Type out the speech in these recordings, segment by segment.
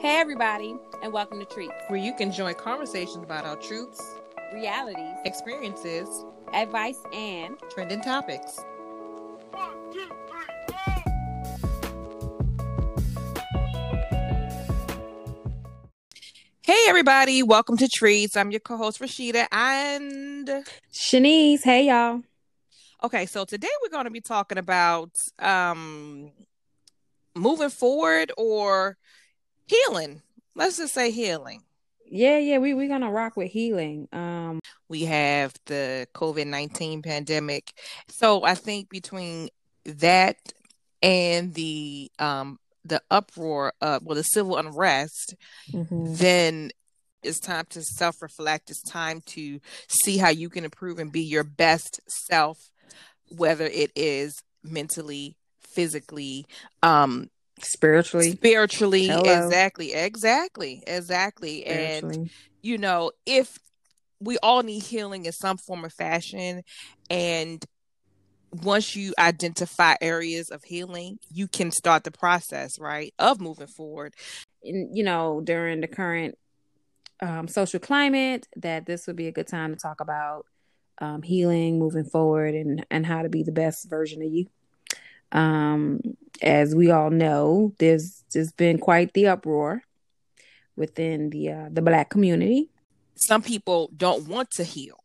Hey, everybody, and welcome to Treats, where you can join conversations about our truths, realities, experiences, advice, and trending topics. Hey, everybody, welcome to Treats. I'm your co host, Rashida, and Shanice. Hey, y'all. Okay, so today we're going to be talking about um, moving forward or healing. Let's just say healing. Yeah, yeah, we we're gonna rock with healing. Um we have the COVID nineteen pandemic. So I think between that and the um the uproar of well the civil unrest, mm-hmm. then it's time to self reflect. It's time to see how you can improve and be your best self, whether it is mentally, physically, um, spiritually. Spiritually Hello. exactly exactly exactly. And you know if we all need healing in some form or fashion and once you identify areas of healing you can start the process right of moving forward. And you know during the current um, social climate that this would be a good time to talk about um, healing moving forward and and how to be the best version of you. Um, as we all know, there's there's been quite the uproar within the uh, the black community. Some people don't want to heal.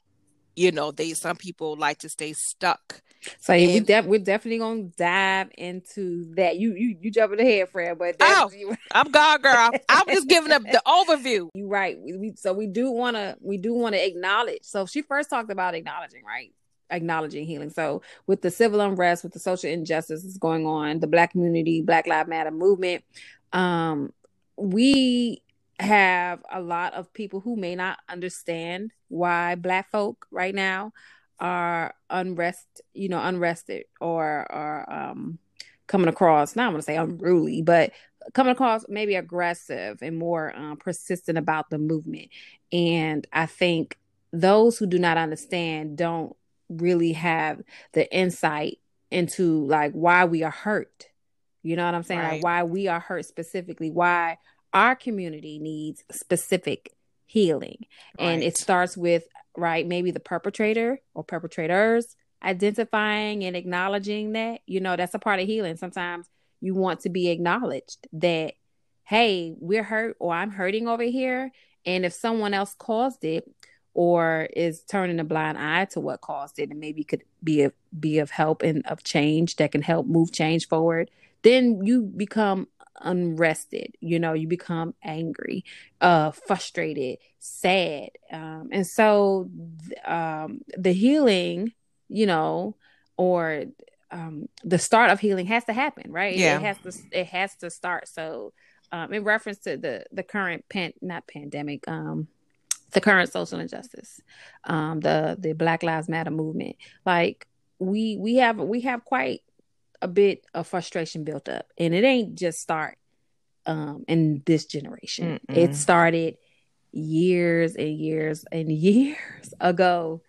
You know, they some people like to stay stuck. So and, we def- we're definitely gonna dive into that. You you you jumping ahead, Fred, but oh, I'm God girl. I'm just giving up the overview. You're right. We, so we do wanna we do wanna acknowledge. So she first talked about acknowledging, right? Acknowledging healing. So with the civil unrest, with the social injustices going on, the black community, Black Lives Matter movement, um, we have a lot of people who may not understand why black folk right now are unrest, you know, unrested or are um coming across, not I'm gonna say unruly, but coming across maybe aggressive and more um, persistent about the movement. And I think those who do not understand don't really have the insight into like why we are hurt. You know what I'm saying? Right. Like why we are hurt specifically, why our community needs specific healing. Right. And it starts with right maybe the perpetrator or perpetrators identifying and acknowledging that, you know, that's a part of healing. Sometimes you want to be acknowledged that hey, we're hurt or I'm hurting over here and if someone else caused it, or is turning a blind eye to what caused it and maybe could be of be of help and of change that can help move change forward then you become unrested you know you become angry uh frustrated sad. Um and so um the healing you know or um the start of healing has to happen right? Yeah. it has to it has to start. So um in reference to the the current pan not pandemic um the current social injustice, um, the the Black Lives Matter movement. Like we we have we have quite a bit of frustration built up, and it ain't just start um, in this generation. Mm-mm. It started years and years and years ago,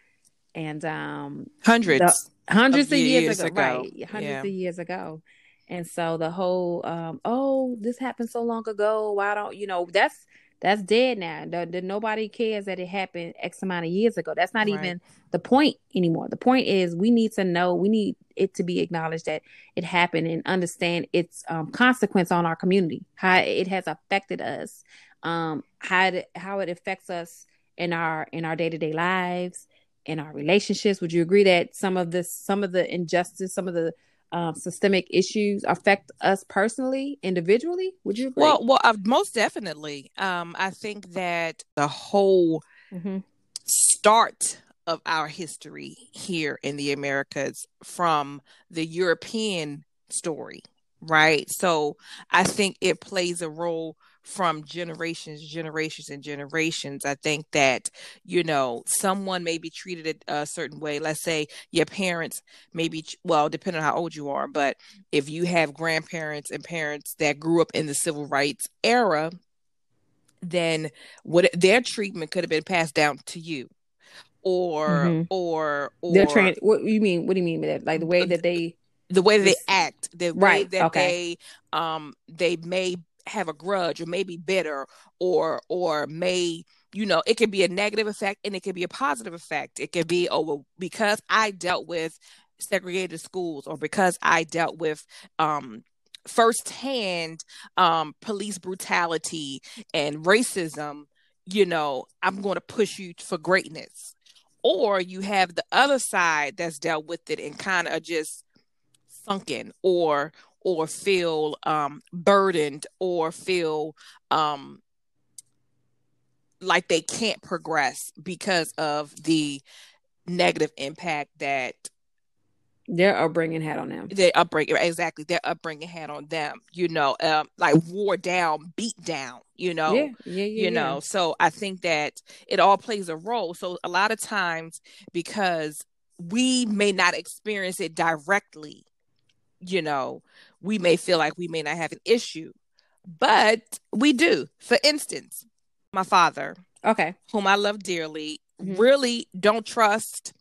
and um, hundreds the, hundreds of, of years, years, ago, ago. right? Hundreds yeah. of years ago. And so the whole, um, oh, this happened so long ago. Why don't you know? That's that's dead now. The, the, nobody cares that it happened X amount of years ago. That's not right. even the point anymore. The point is we need to know, we need it to be acknowledged that it happened and understand its um, consequence on our community, how it has affected us, um, how it, how it affects us in our in our day to day lives, in our relationships. Would you agree that some of this, some of the injustice, some of the um, systemic issues affect us personally, individually? Would you agree? Well, well, uh, most definitely. Um, I think that the whole mm-hmm. start of our history here in the Americas from the European story, right? So I think it plays a role from generations, generations, and generations. I think that, you know, someone may be treated a certain way. Let's say your parents maybe, well, depending on how old you are, but if you have grandparents and parents that grew up in the civil rights era, then what their treatment could have been passed down to you or mm-hmm. or or they're what you mean what do you mean by that like the way that they the way they act the right. way that okay. they um they may have a grudge or maybe bitter or or may you know it could be a negative effect and it could be a positive effect. It could be oh well because i dealt with segregated schools or because i dealt with um firsthand um police brutality and racism you know i'm going to push you for greatness. Or you have the other side that's dealt with it and kind of just sunken or or feel um, burdened or feel um, like they can't progress because of the negative impact that their upbringing had on them. Their upbringing, exactly. Their upbringing had on them. You know, um, like wore down, beat down. You know, yeah, yeah, yeah you know. So I think that it all plays a role. So a lot of times, because we may not experience it directly, you know, we may feel like we may not have an issue, but we do. For instance, my father, okay, whom I love dearly, mm-hmm. really don't trust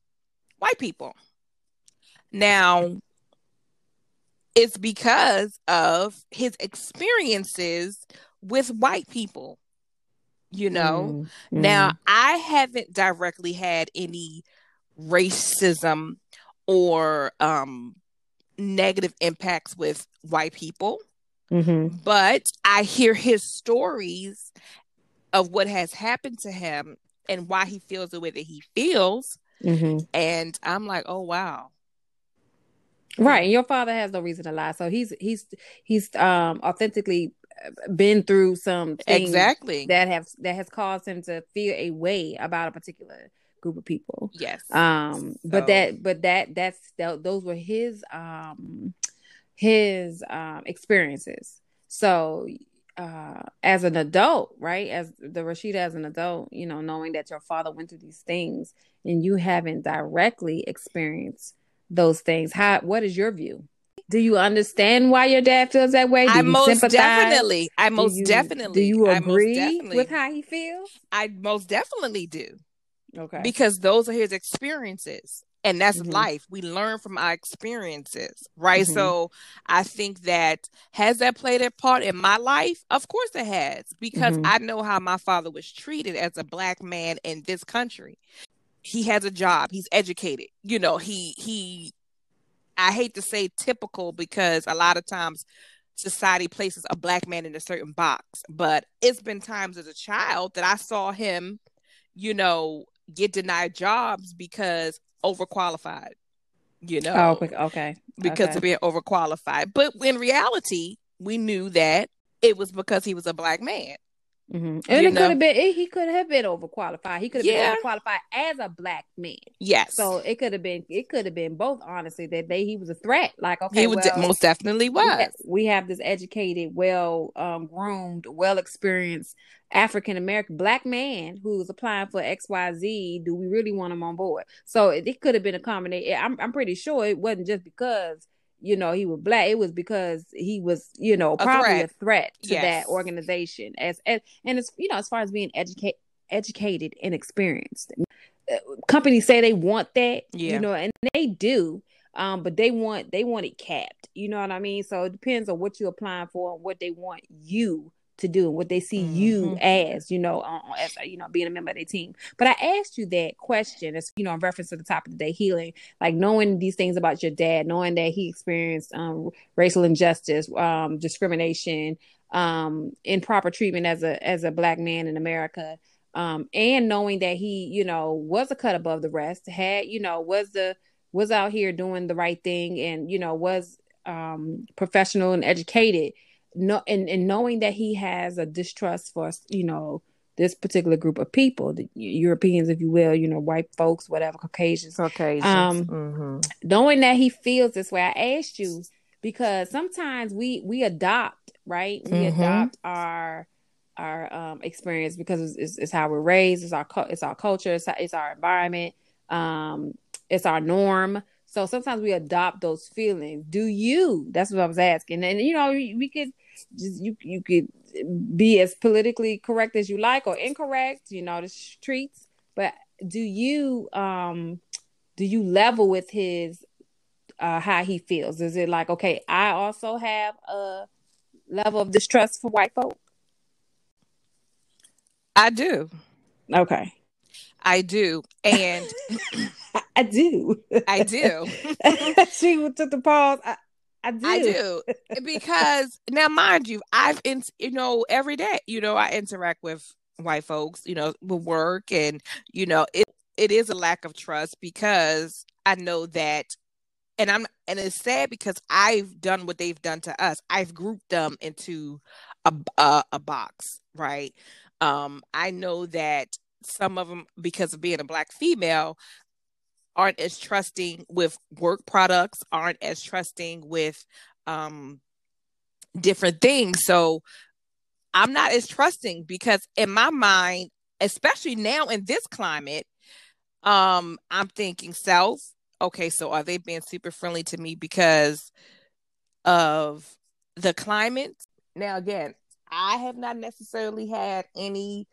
white people. Now, it's because of his experiences with white people. You know, mm-hmm. now I haven't directly had any racism or um negative impacts with white people. Mm-hmm. But I hear his stories of what has happened to him and why he feels the way that he feels. Mm-hmm. And I'm like, oh wow. Right. And your father has no reason to lie. So he's he's he's um authentically been through some things exactly that have that has caused him to feel a way about a particular group of people. Yes. Um, so. but that, but that, that's that, those were his um his um experiences. So uh as an adult, right? As the Rashida as an adult, you know, knowing that your father went through these things and you haven't directly experienced those things, how what is your view? Do you understand why your dad feels that way? Do I most sympathize? definitely. I most you, definitely. Do you agree with how he feels? I most definitely do. Okay. Because those are his experiences. And that's mm-hmm. life. We learn from our experiences, right? Mm-hmm. So I think that has that played a part in my life? Of course it has, because mm-hmm. I know how my father was treated as a black man in this country. He has a job, he's educated. You know, he he I hate to say typical because a lot of times society places a black man in a certain box, but it's been times as a child that I saw him, you know, get denied jobs because overqualified. You know, oh, okay, because okay. of being overqualified. But in reality, we knew that it was because he was a black man. Mm-hmm. And it could have been he could have been overqualified. He could have yeah. been overqualified as a black man. Yes. So it could have been it could have been both. Honestly, that they he was a threat. Like okay, he well, de- most definitely was. We have, we have this educated, well um, groomed, well experienced African American black man who's applying for X Y Z. Do we really want him on board? So it, it could have been a combination. I'm I'm pretty sure it wasn't just because you know he was black it was because he was you know probably a threat, a threat to yes. that organization as, as and it's you know as far as being educated educated and experienced uh, companies say they want that yeah. you know and they do um but they want they want it capped you know what i mean so it depends on what you're applying for and what they want you to do and what they see mm-hmm. you as, you know, as you know, being a member of their team. But I asked you that question as you know, in reference to the top of the day healing, like knowing these things about your dad, knowing that he experienced um, racial injustice, um, discrimination, um, improper treatment as a as a black man in America. Um, and knowing that he, you know, was a cut above the rest, had, you know, was the was out here doing the right thing and, you know, was um professional and educated no and, and knowing that he has a distrust for you know this particular group of people the europeans if you will you know white folks whatever caucasians. Caucasians. Um mm-hmm. knowing that he feels this way i asked you because sometimes we we adopt right? We mm-hmm. adopt our our um experience because it's, it's, it's, how we're raised it's our it's our culture it's, it's our environment um it's our norm. So sometimes we adopt those feelings. Do you? That's what i was asking. And you know we could just you you could be as politically correct as you like or incorrect, you know, the streets. But do you um do you level with his uh how he feels? Is it like, okay, I also have a level of distrust for white folk? I do. Okay. I do. And I do. I do. she took the pause. I, I do. I do. Because now mind you, I've in you know, every day, you know, I interact with white folks, you know, with work and you know, it it is a lack of trust because I know that and I'm and it's sad because I've done what they've done to us. I've grouped them into a a, a box, right? Um, I know that some of them, because of being a black female, aren't as trusting with work products, aren't as trusting with um, different things. So I'm not as trusting because in my mind, especially now in this climate, um, I'm thinking South. Okay, so are they being super friendly to me because of the climate? Now, again, I have not necessarily had any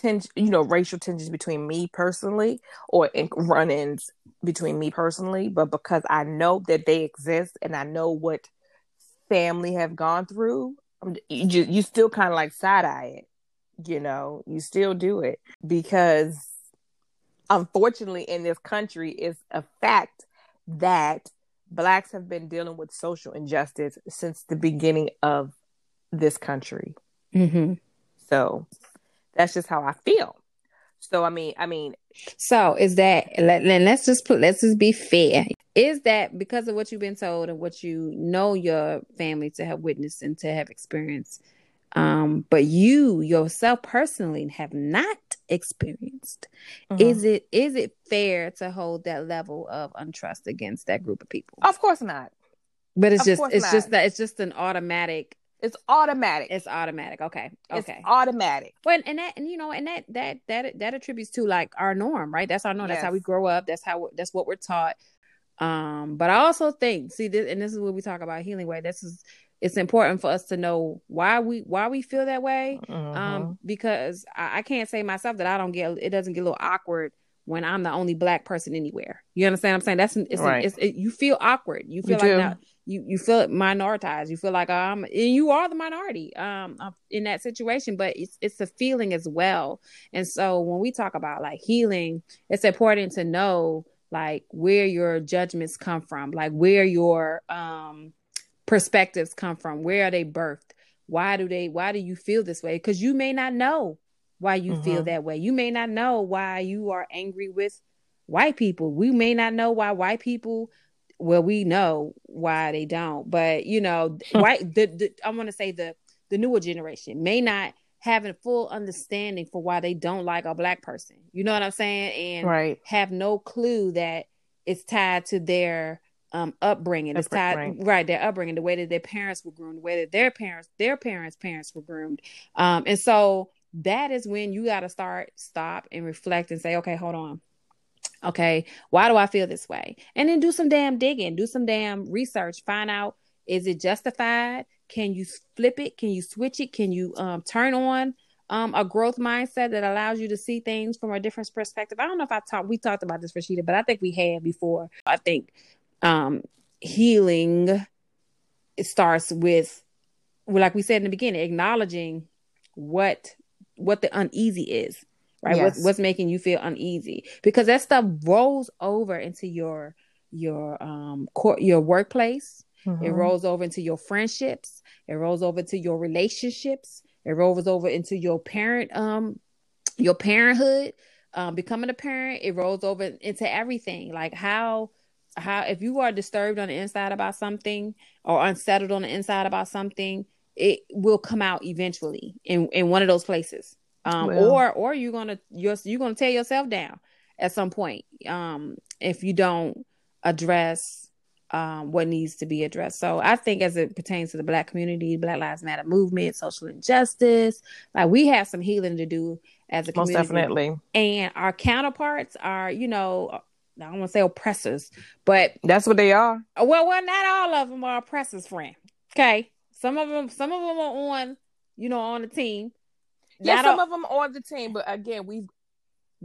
ten, you know, racial tensions between me personally or run-ins between me personally, but because I know that they exist and I know what family have gone through, you just, you still kind of like side eye it. You know, you still do it because unfortunately in this country it's a fact that blacks have been dealing with social injustice since the beginning of this country. Mm-hmm. So that's just how I feel. So I mean, I mean. So is that? Let, let's just put. Let's just be fair. Is that because of what you've been told and what you know your family to have witnessed and to have experienced? Um, but you yourself personally have not experienced. Mm-hmm. Is it is it fair to hold that level of untrust against that group of people? Of course not. But it's of just it's not. just that it's just an automatic it's automatic. It's automatic. Okay. Okay. It's automatic. Well, and that, and you know, and that that that that attributes to like our norm, right? That's our norm. Yes. That's how we grow up. That's how that's what we're taught. Um, but I also think, see, this, and this is what we talk about healing way. This is it's important for us to know why we why we feel that way. Mm-hmm. Um, because I, I can't say myself that I don't get it doesn't get a little awkward when I'm the only black person anywhere. You understand what I'm saying? That's it's, right. it's it, you feel awkward. You feel you like now, you you feel minoritized. You feel like um you are the minority um in that situation, but it's it's a feeling as well. And so when we talk about like healing, it's important to know like where your judgments come from, like where your um perspectives come from, where are they birthed? Why do they why do you feel this way? Because you may not know why you mm-hmm. feel that way. You may not know why you are angry with white people. We may not know why white people well we know why they don't but you know white the, the i want to say the the newer generation may not have a full understanding for why they don't like a black person. You know what i'm saying? And right. have no clue that it's tied to their um upbringing. It's tied right. right their upbringing the way that their parents were groomed the way that their parents their parents parents were groomed. Um and so that is when you got to start stop and reflect and say okay hold on Okay, why do I feel this way? And then do some damn digging, do some damn research, find out is it justified? Can you flip it? Can you switch it? Can you um, turn on um, a growth mindset that allows you to see things from a different perspective? I don't know if I talked, we talked about this, Rashida, but I think we had before. I think um, healing it starts with, like we said in the beginning, acknowledging what what the uneasy is right? Yes. what's, what's making you feel uneasy? Because that stuff rolls over into your your um court your workplace. Mm-hmm. it rolls over into your friendships. It rolls over into your relationships. It rolls over into your parent um your parenthood um becoming a parent. It rolls over into everything. Like how how if you are disturbed on the inside about something or unsettled on the inside about something it will come out eventually in in one of those places um, well. or or you're gonna you're you're gonna tear yourself down at some point um, if you don't address um, what needs to be addressed. So I think as it pertains to the Black community, Black Lives Matter movement, social injustice, like we have some healing to do as a community. Most definitely. And our counterparts are, you know, I don't want to say oppressors, but that's what they are. Well, well, not all of them are oppressors, friend. Okay, some of them, some of them are on, you know, on the team, yeah, some all, of them on the team, but again, we've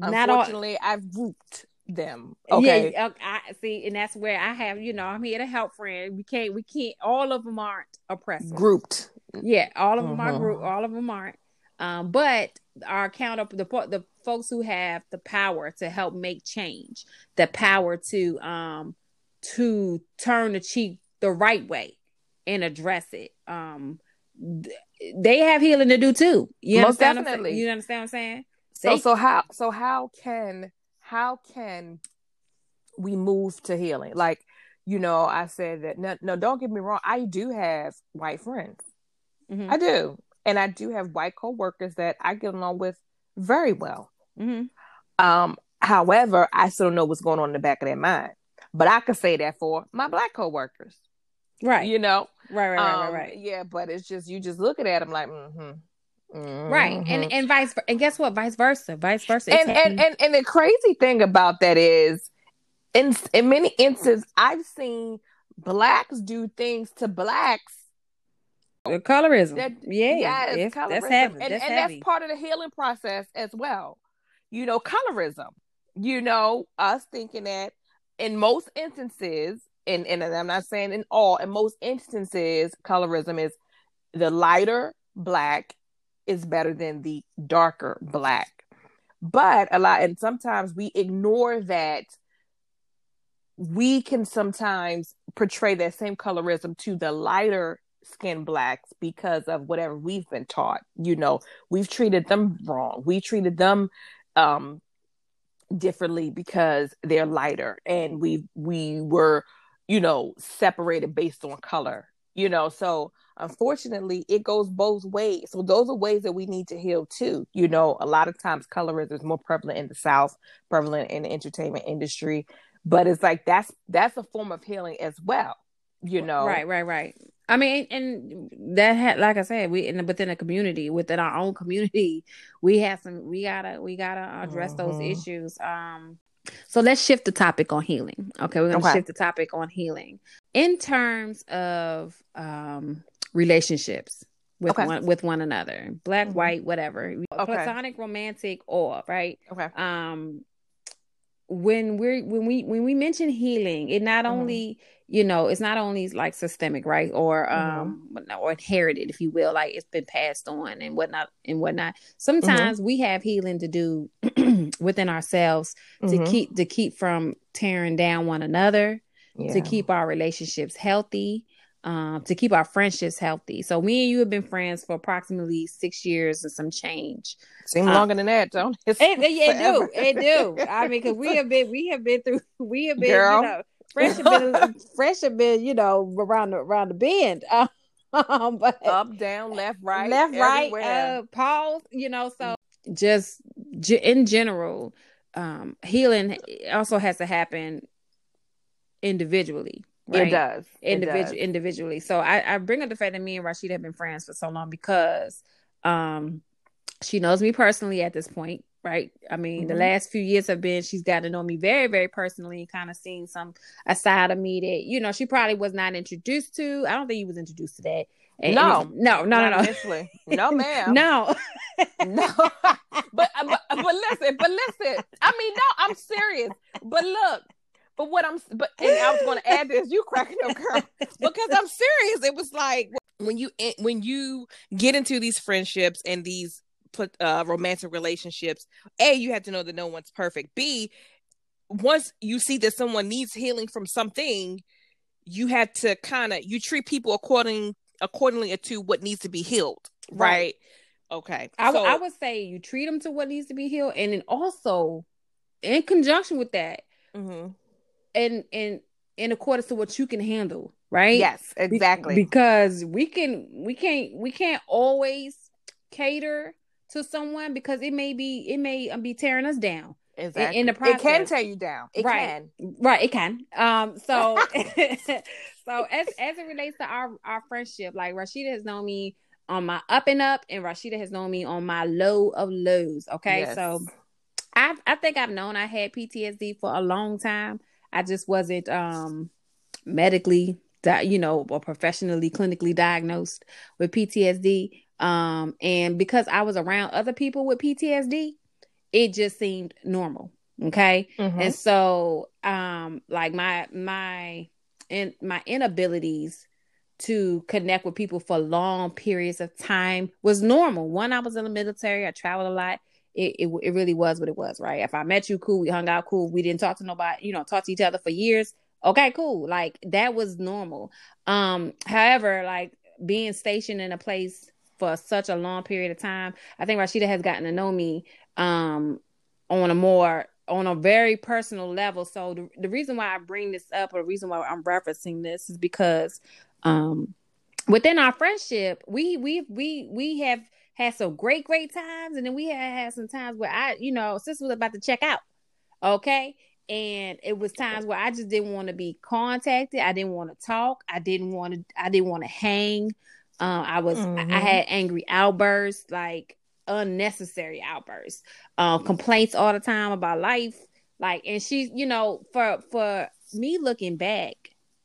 unfortunately all, I've grouped them. Okay, yeah, I see, and that's where I have, you know, I'm here to help, friend. We can't, we can't. All of them aren't oppressors. Grouped. Yeah, all of them mm-hmm. are grouped. All of them aren't. Um, but our counter the the folks who have the power to help make change, the power to um to turn the cheek the right way and address it. Um, they have healing to do too. You Most definitely. You understand what I'm saying? So so how so how can how can we move to healing? Like, you know, I said that no, no don't get me wrong, I do have white friends. Mm-hmm. I do. And I do have white coworkers that I get along with very well. Mm-hmm. Um, however, I still don't know what's going on in the back of their mind. But I could say that for my black coworkers. Right. You know? Right, right, um, right, right, Yeah, but it's just you just looking at them like, mm-hmm. Mm-hmm. Right, and and vice and guess what? Vice versa, vice versa. And, and and and the crazy thing about that is, in in many instances, I've seen blacks do things to blacks. The colorism, that, yeah, yes, colorism. that's heavy. And, that's and that's part of the healing process as well. You know, colorism. You know, us thinking that in most instances, and, and I'm not saying in all, in most instances, colorism is the lighter black is better than the darker black. But a lot, and sometimes we ignore that we can sometimes portray that same colorism to the lighter skin blacks because of whatever we've been taught. You know, we've treated them wrong. We treated them um differently because they're lighter and we we were you know separated based on color you know? So unfortunately it goes both ways. So those are ways that we need to heal too you know? A lot of times colorism is more prevalent in the south prevalent in the entertainment industry but it's like that's that's a form of healing as well you know? right right right. I mean and that had like i said we in within a community within our own community we have some we gotta we gotta address mm-hmm. those issues um so let's shift the topic on healing okay we're gonna okay. shift the topic on healing in terms of um relationships with okay. one with one another black mm-hmm. white whatever okay. platonic romantic or right okay um when we're when we when we mention healing it not mm-hmm. only you know it's not only like systemic right or mm-hmm. um mm-hmm. or inherited if you will like it's been passed on and whatnot and whatnot sometimes mm-hmm. we have healing to do within ourselves to mm-hmm. keep to keep from tearing down one another yeah. to keep our relationships healthy um, to keep our friendships healthy. So me and you have been friends for approximately six years and some change. Seem um, longer than that, don't it? It, it do, it do. I mean, because we have been, we have been through, we have been, Girl. you know, friendship been, friendship been, you know, around the around the bend. Um, but up, down, left, right, left, everywhere. right, uh, pause. You know, so just in general, um, healing also has to happen individually Right? It does. Individu- individually. So I, I bring up the fact that me and Rashida have been friends for so long because um she knows me personally at this point, right? I mean, mm-hmm. the last few years have been she's gotten to know me very, very personally and kind of seen some a side of me that, you know, she probably was not introduced to. I don't think he was introduced to that. And, no, and no, no, no, no, no, ma'am, no, no. but, but but listen, but listen. I mean, no, I'm serious. But look, but what I'm, but and I was going to add this. You cracking up, girl, because I'm serious. It was like when you when you get into these friendships and these uh, romantic relationships. A, you have to know that no one's perfect. B, once you see that someone needs healing from something, you have to kind of you treat people according accordingly to what needs to be healed, right? right. Okay. I, so, I would say you treat them to what needs to be healed, and then also in conjunction with that, mm-hmm and and in accordance to what you can handle, right? Yes, exactly. Be- because we can we can't we can't always cater to someone because it may be it may be tearing us down. Exactly. In, in the process. It can tear you down. It right. can. Right, it can. Um so so as as it relates to our our friendship, like Rashida has known me on my up and up and Rashida has known me on my low of lows, okay? Yes. So I I think I've known I had PTSD for a long time. I just wasn't um medically you know or professionally clinically diagnosed with PTSD um and because I was around other people with PTSD it just seemed normal okay mm-hmm. and so um like my my in my inabilities to connect with people for long periods of time was normal. One, I was in the military, I traveled a lot. It, it, it really was what it was, right? If I met you, cool, we hung out, cool. We didn't talk to nobody, you know, talk to each other for years. Okay, cool. Like that was normal. Um, however, like being stationed in a place for such a long period of time, I think Rashida has gotten to know me um on a more on a very personal level. So the, the reason why I bring this up or the reason why I'm referencing this is because um within our friendship, we we we we have had some great great times and then we have had some times where I, you know, sister was about to check out. Okay? And it was times where I just didn't want to be contacted. I didn't want to talk. I didn't want to I didn't want to hang. Um, I was mm-hmm. I had angry outbursts like unnecessary outbursts, um, complaints all the time about life. Like, and she's, you know, for for me looking back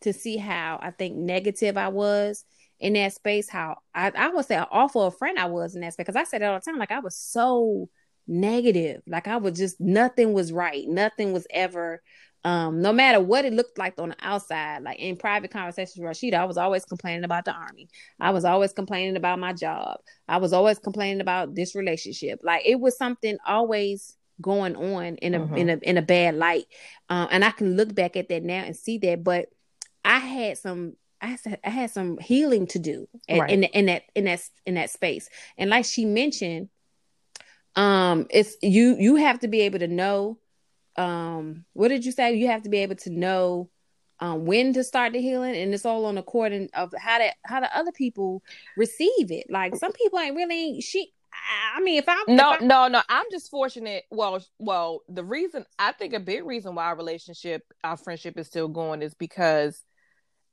to see how I think negative I was in that space, how I, I would say an awful friend I was in that space. Because I said it all the time, like I was so negative. Like I was just nothing was right. Nothing was ever um, no matter what it looked like on the outside, like in private conversations with Rashida, I was always complaining about the army. I was always complaining about my job. I was always complaining about this relationship. Like it was something always going on in a mm-hmm. in a in a bad light. Um, and I can look back at that now and see that. But I had some I had, I had some healing to do right. in, in that in that in that space. And like she mentioned, um, it's you you have to be able to know um what did you say you have to be able to know um, when to start the healing and it's all on according of how that how the other people receive it like some people ain't really she I mean, if I'm no, if I'm... no, no, I'm just fortunate. Well, well, the reason I think a big reason why our relationship, our friendship is still going is because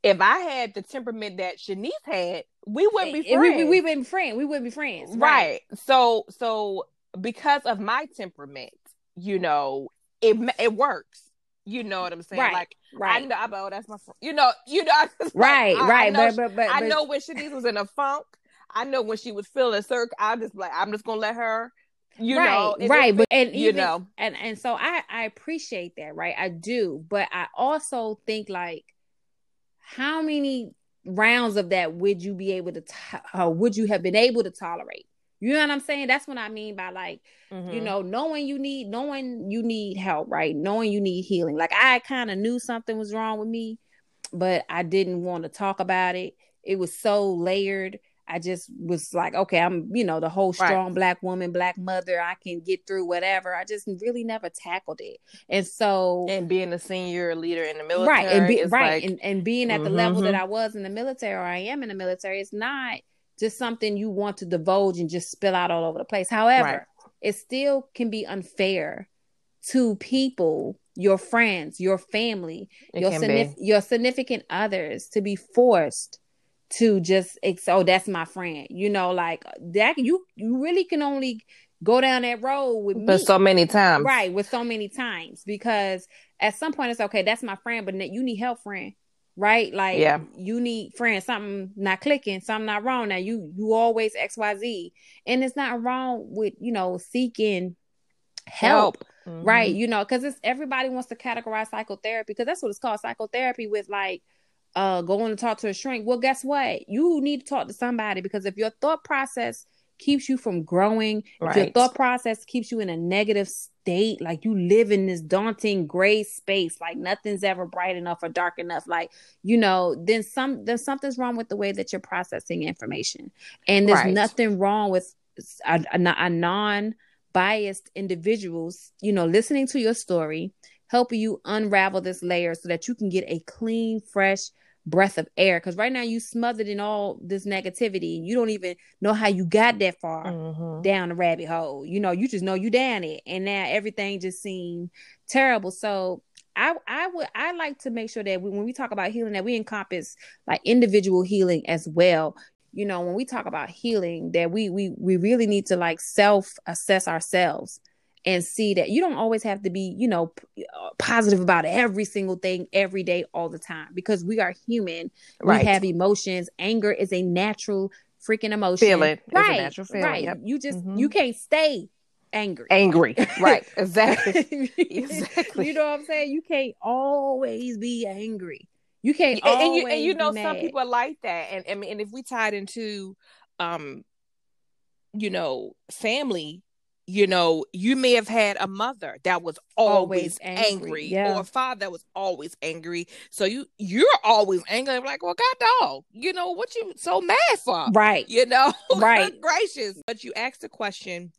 if I had the temperament that Shanice had, we wouldn't be friends. We, we, we wouldn't be friends. We wouldn't be friends. Right. right. So, so because of my temperament, you know, it it works. You know what I'm saying? Right, like right. I know about that's my friend. You know, you know, right, like, right. I, I know, but, but, but I know when Shanice was in a funk. I know when she was feeling circ. I just like I'm just gonna let her. You right, know, right, but and you even, know, and and so I I appreciate that, right? I do, but I also think like, how many rounds of that would you be able to? T- uh, would you have been able to tolerate? You know what I'm saying? That's what I mean by like, mm-hmm. you know, knowing you need, knowing you need help, right? Knowing you need healing. Like I kind of knew something was wrong with me, but I didn't want to talk about it. It was so layered. I just was like, okay, I'm, you know, the whole strong right. black woman, black mother. I can get through whatever. I just really never tackled it. And so, and being a senior leader in the military, right, and be, right, like, and, and being at mm-hmm. the level that mm-hmm. I was in the military, or I am in the military, it's not just something you want to divulge and just spill out all over the place. However, right. it still can be unfair to people, your friends, your family, your signif- your significant others to be forced to just oh that's my friend. You know, like that you you really can only go down that road with but me. so many times. Right, with so many times because at some point it's okay, that's my friend, but you need help, friend right? Like yeah. you need friends, something not clicking, something not wrong. Now you you always XYZ. And it's not wrong with, you know, seeking help. help. Mm-hmm. Right. You know, because it's everybody wants to categorize psychotherapy because that's what it's called psychotherapy with like uh going to talk to a shrink. Well, guess what? You need to talk to somebody because if your thought process keeps you from growing, right. your thought process keeps you in a negative state, like you live in this daunting gray space, like nothing's ever bright enough or dark enough, like you know, then some then something's wrong with the way that you're processing information, and there's right. nothing wrong with a, a, a non biased individuals, you know, listening to your story, helping you unravel this layer so that you can get a clean, fresh breath of air. Because right now you smothered in all this negativity and you don't even know how you got that far mm-hmm. down the rabbit hole. You know you just know you down it. And now everything just seemed terrible. So I, I would I like to make sure that we, when we talk about healing that we encompass like individual healing as well. You know, when we talk about healing, that we we we really need to like self assess ourselves and see that you don't always have to be, you know, uh, positive about every single thing every day, all the time, because we are human. Right. We have emotions. Anger is a natural freaking emotion. Feel it. Right. natural feeling. Right. Yep. You just, mm-hmm. you can't stay angry. Angry. Right. Exactly. exactly. You know what I'm saying? You can't always be angry. You can't and, and, you, and you know some people are like that, and mean, and if we tied into, um, you know, family, you know, you may have had a mother that was always, always angry, angry yeah. or a father that was always angry. So you you're always angry, like, well, God dog, you know what you so mad for, right? You know, right? gracious. But you asked the question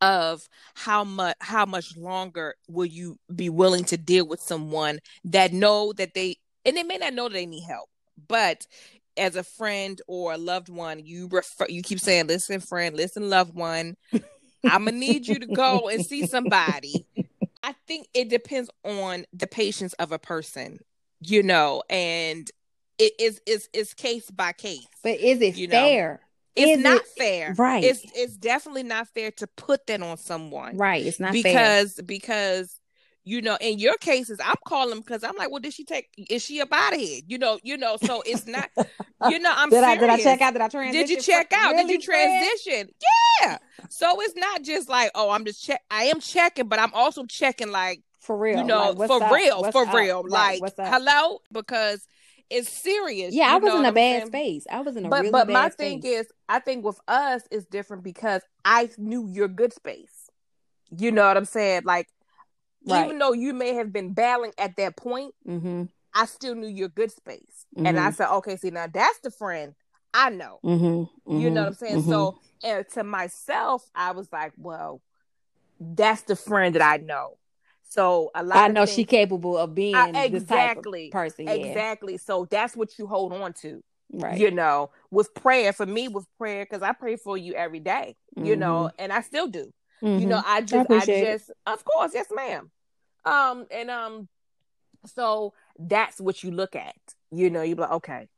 of how much how much longer will you be willing to deal with someone that know that they and they may not know that they need help, but as a friend or a loved one, you refer you keep saying, "Listen, friend, listen, loved one." I'm gonna need you to go and see somebody. I think it depends on the patience of a person, you know, and it is is is case by case. But is it fair? Know? It's is not it, fair. Right. It's it's definitely not fair to put that on someone. Right. It's not because fair. because you know, in your cases, I'm calling because I'm like, well, did she take? Is she of here? You know, you know. So it's not. You know, I'm. did serious. I did I check out? Did I transition? Did you check out? Really, did you transition? Yeah. So it's not just like, oh, I'm just check. I am checking, but I'm also checking like for real. You know, like, for up? real, what's for up? real. Right. Like, hello, because it's serious. Yeah, I was in a bad space. I was in a but, really but bad my space. thing is, I think with us it's different because I knew your good space. You know what I'm saying? Like Right. Even though you may have been battling at that point, mm-hmm. I still knew your good space. Mm-hmm. And I Mm-hmm. said, okay, see, now that's the friend I know. Mm-hmm. You know what I'm saying? So, and to myself, I was like, well, that's the friend that I know. So a lot. I know things, she capable of being I, exactly person. Yeah. Exactly. So that's what you hold on to. Right. You know, with prayer for me, with prayer, because I pray for you every day, You know, and I still do. Mm-hmm. You know, I just, I, I just, of course, yes, ma'am. Um, and um, so that's what you look at. You know, you be like, okay,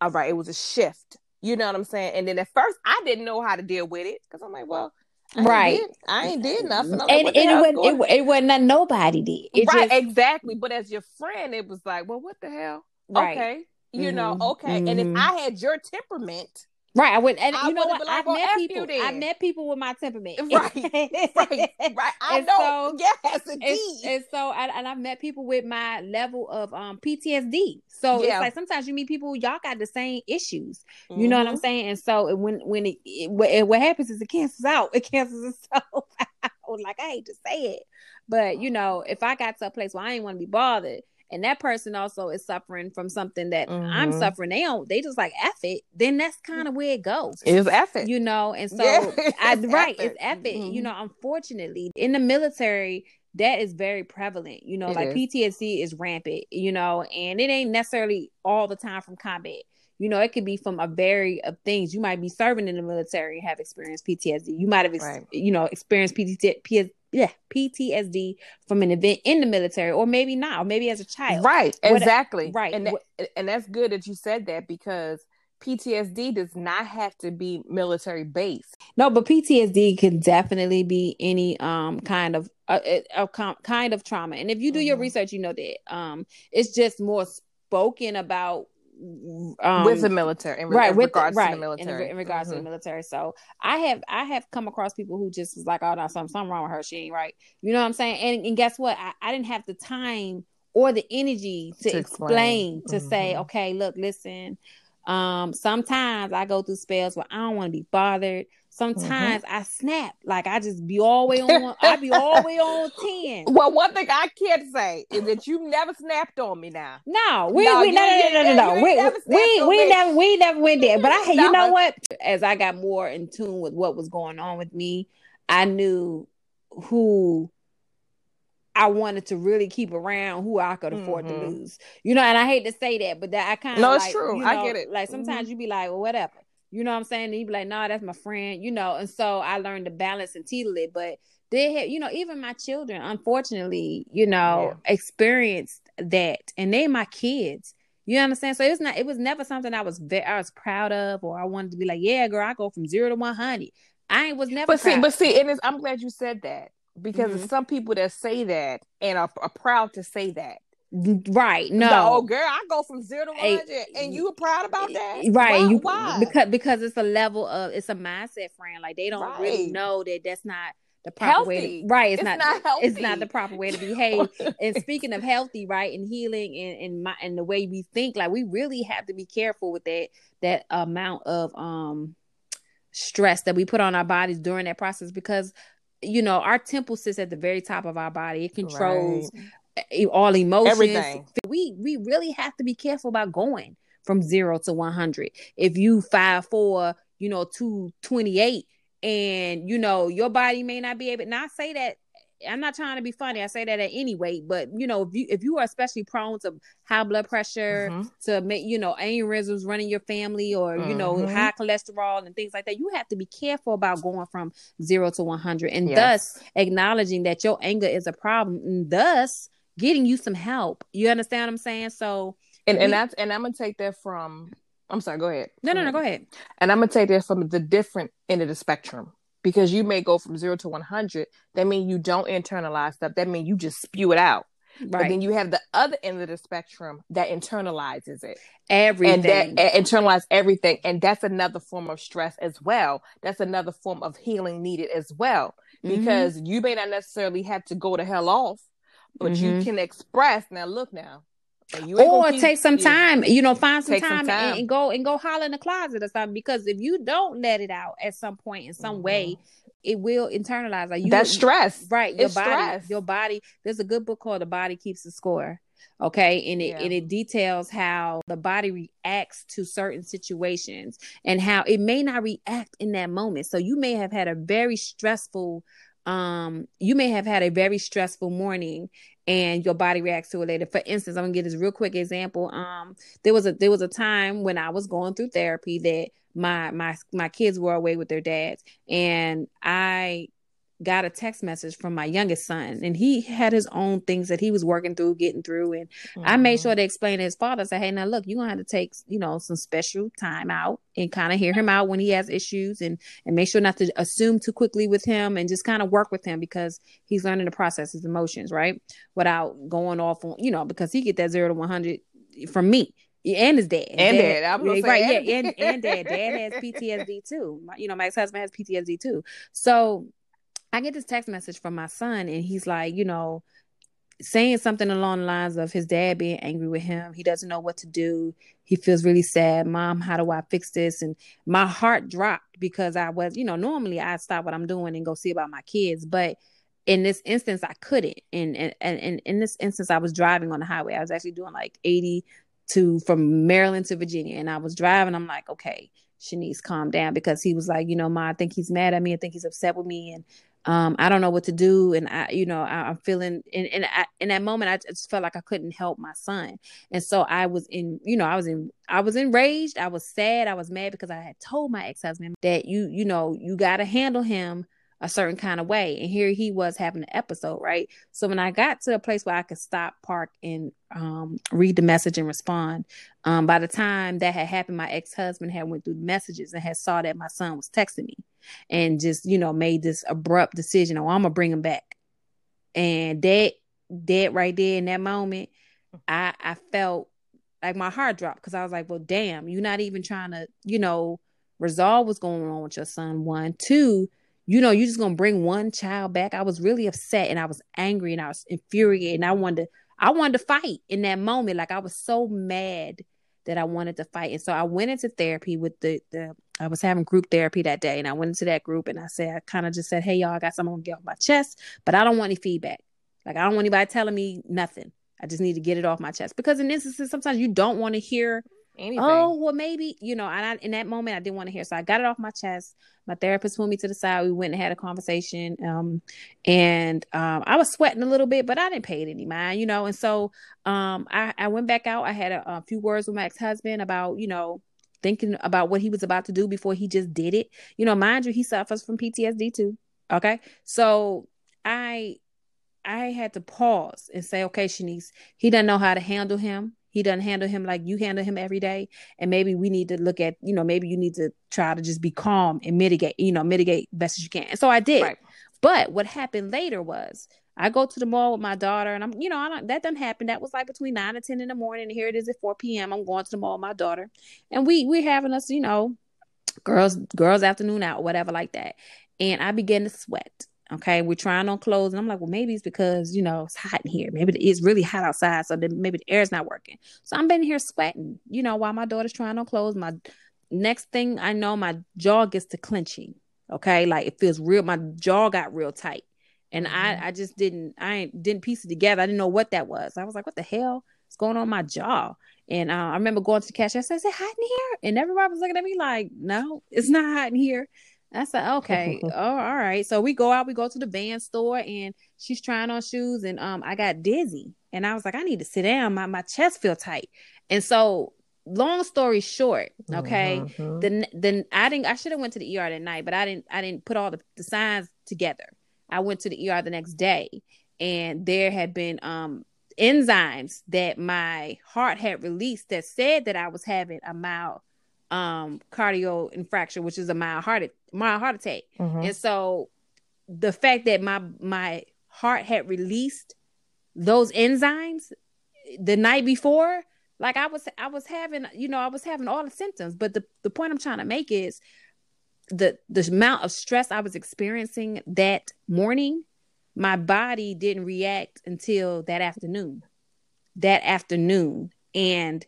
all right, it was a shift. You know what I'm saying? And then at first, I didn't know how to deal with it because I'm like, well, I right, did, I ain't did nothing. Like, and, and it wasn't, it, it, wasn't that nobody did. It right, just... exactly. But as your friend, it was like, well, what the hell? Right. Okay, you mm-hmm. know, okay. Mm-hmm. And if I had your temperament, Right, I would, and I you know what? I've met people. I've met people with my temperament. Right, right, right. I and know. So, yes, indeed. And, and so, I, and I've met people with my level of um PTSD. So yeah. it's like sometimes you meet people y'all got the same issues. You mm-hmm. know what I'm saying? And so when when it, it, what, what happens is it cancels out. It cancels itself out. Like I hate to say it, but you know, if I got to a place where I ain't want to be bothered and that person also is suffering from something that mm-hmm. I'm suffering, they don't they just like F it, then that's kind of where it goes. It's F it. You know, and so yeah, I right, it's F it. Mm-hmm. You know, unfortunately, in the military, that is very prevalent. You know, it like is. PTSD is rampant, you know, and it ain't necessarily all the time from combat. You know, it could be from a very of things. You might be serving in the military and have experienced PTSD. You might have, ex- right. you know, experienced PTSD, yeah, PTSD from an event in the military, or maybe not, or maybe as a child. Right, exactly. What, right, and that, and that's good that you said that because PTSD does not have to be military based. No, but PTSD can definitely be any um kind of a, a, a kind of trauma. And if you do mm-hmm. your research, you know that um it's just more spoken about um, with the military, in, right? With regards the, right, to the military, in, in regards mm-hmm. to the military. So I have I have come across people who just was like, oh no, something, something wrong with her. She ain't right. You know what I'm saying? And, and guess what? I, I didn't have the time or the energy to, to explain, explain to mm-hmm. say, okay, look, listen. Um, sometimes I go through spells where I don't want to be bothered. Sometimes mm-hmm. I snap, like I just be all the way on. I be all the way on ten. Well, one thing I can say is that you never snapped on me. Now, no, we, no, we, no, no, no, no, no, no. We, we, we never, we never went there. But I, you know what? As I got more in tune with what was going on with me, I knew who I wanted to really keep around who I could afford mm-hmm. to lose. You know, and I hate to say that, but that I kind of No, like, it's true. You know, I get it. Like sometimes mm-hmm. you be like, well, whatever. You know what I'm saying? And you be like, no, nah, that's my friend, you know. And so I learned to balance and teeter it. But they had, you know, even my children, unfortunately, you know, yeah. experienced that. And they my kids. You understand? So it was not it was never something I was very I was proud of or I wanted to be like, yeah, girl, I go from zero to one hundred. I was never But proud. see, but see, and I'm glad you said that because mm-hmm. some people that say that and are, are, proud to say that. Right. No. Oh, girl, I go from zero to one hundred, and you were proud about that, right? Why? You why? Because because it's a level of it's a mindset, friend. Like they don't right. really know that that's not the proper healthy. way to, right it's, It's not, not healthy. it's not the proper way to behave and speaking of healthy right and healing and and, my, and the way we think like we really have to be careful with that that amount of um stress that we put on our bodies during that process because you know our temple sits at the very top of our body it controls e- all emotions Everything. we we really have to be careful about going from 0 to 100 if you five four you know 228 and you know your body may not be able not say that I'm not trying to be funny. I say that at any weight, but you know, if you if you are especially prone to high blood pressure, Mhm. to make you know aneurysms running your family, or you know Mhm. high cholesterol and things like that, you have to be careful about going from zero to 100, and Yes. thus acknowledging that your anger is a problem, and thus getting you some help. You understand what I'm saying? So and we- and that's and I'm gonna take that from. I'm sorry. Go ahead. no, no, no. Go ahead. And I'm gonna take that from the different end of the spectrum because you may go from zero to 100. That means you don't internalize stuff. That means you just spew it out. But Right. then you have the other end of the spectrum that internalizes it Everything. and that internalize everything, and that's another form of stress as well. That's another form of healing needed as well Mhm. because you may not necessarily have to go to hell off, but you Mhm. can express. Now look now, you or keep- take some yeah. time, you know, find some Take some time, time. And, and go and go holler in the closet or something. Because if you don't let it out at some point in some Mhm. way, it will internalize. Like you, That's stress, right? Your It's body, stress. your body. There's a good book called "The Body Keeps the Score." Okay, and it Yeah. and it details how the body reacts to certain situations and how it may not react in that moment. So you may have had a very stressful, um, you may have had a very stressful morning and your body reacts to it later. For instance, I'm gonna give this real quick example. Um, there was a there was a time when I was going through therapy that my my my kids were away with their dads, and I got a text message from my youngest son, and he had his own things that he was working through, getting through, and I made Mhm. sure to explain to his father, say, hey, now look, you're gonna have to take, you know, some special time out and kind of hear him out when he has issues and and make sure not to assume too quickly with him and just kind of work with him because he's learning to process his emotions, right? Without going off on, you know, because he get that zero to one hundred from me. And his dad, And dad, I was gonna right? and yeah, and, dad. and dad. Dad has PTSD too. My, you know, my ex husband has PTSD too. So I get this text message from my son, and he's like, you know, saying something along the lines of his dad being angry with him. He doesn't know what to do. He feels really sad. Mom, how do I fix this? And my heart dropped because I was, you know, normally I stop what I'm doing and go see about my kids, but in this instance I couldn't. And and and, in this instance I was driving on the highway. I was actually doing like 80 to from Maryland to Virginia, and I was driving. I'm like, okay, Shanice, calm down because he was like, you know, ma, I think he's mad at me. I think he's upset with me, and um, I don't know what to do. And I, you know, I, I'm feeling, and, and in that moment, I just felt like I couldn't help my son, and so I was in, you know, I was in, I was enraged, I was sad, I was mad because I had told my ex husband that you, you know, you got to handle him a certain kind of way. And here he was having an episode, right? So when I got to a place where I could stop, park, and um, read the message and respond, um, by the time that had happened, my ex husband had went through the messages and had saw that my son was texting me, and just you know made this abrupt decision. Oh, I'm gonna bring him back, and that that right there in that moment, I I felt like my heart dropped because I was like, well, damn, you're not even trying to, you know, resolve what's going on with your son. One, two, you know, you're just gonna bring one child back. I was really upset and I was angry and I was infuriated and I wanted to, I wanted to fight in that moment. Like I was so mad that I wanted to fight. And so I went into therapy with the the I was having group therapy that day and I went into that group and I said I kind of just said, Hey y'all, I got something to get off my chest, but I don't want any feedback. Like I don't want anybody telling me nothing. I just need to get it off my chest. Because in instances, sometimes you don't want to hear Anything. Oh, well, maybe, you know, and I, in that moment, I didn't want to hear. So I got it off my chest. My therapist pulled me to the side. We went and had a conversation. Um, and um, I was sweating a little bit, but I didn't pay it any mind, you know. And so um, I, I went back out. I had a, a few words with my ex husband about, you know, thinking about what he was about to do before he just did it. You know, mind you, he suffers from PTSD too. Okay. So I I had to pause and say, okay, Shanice, he doesn't know how to handle him. He doesn't handle him like you handle him every day. And maybe we need to look at, you know, maybe you need to try to just be calm and mitigate, you know, mitigate best as you can. And so I did. Right. But what happened later was I go to the mall with my daughter and I'm, you know, I don't, that doesn't happen. That was like between nine and 10 in the morning. And here it is at 4 p.m. I'm going to the mall with my daughter and we, we're having us, you know, girls, girls afternoon out, whatever like that. And I began to sweat. Okay, we're trying on clothes, and I'm like, well, maybe it's because you know it's hot in here. Maybe it's really hot outside, so then maybe the air's not working. So I'm been here sweating, you know, while my daughter's trying on clothes. My next thing I know, my jaw gets to clenching. Okay, like it feels real. My jaw got real tight, and mm-hmm. I I just didn't I didn't piece it together. I didn't know what that was. I was like, what the hell is going on my jaw? And uh, I remember going to the cashier. I said, "Is it hot in here?" And everybody was looking at me like, "No, it's not hot in here." I said, okay, oh, all right. So we go out, we go to the band store, and she's trying on shoes, and um, I got dizzy, and I was like, I need to sit down. My my chest feel tight, and so long story short, okay, mm-hmm. then then I didn't. I should have went to the ER that night, but I didn't. I didn't put all the, the signs together. I went to the ER the next day, and there had been um enzymes that my heart had released that said that I was having a mild um cardio infraction, which is a mild heart mild heart attack. Mm-hmm. And so the fact that my my heart had released those enzymes the night before, like I was I was having, you know, I was having all the symptoms. But the, the point I'm trying to make is the the amount of stress I was experiencing that morning, my body didn't react until that afternoon. That afternoon. And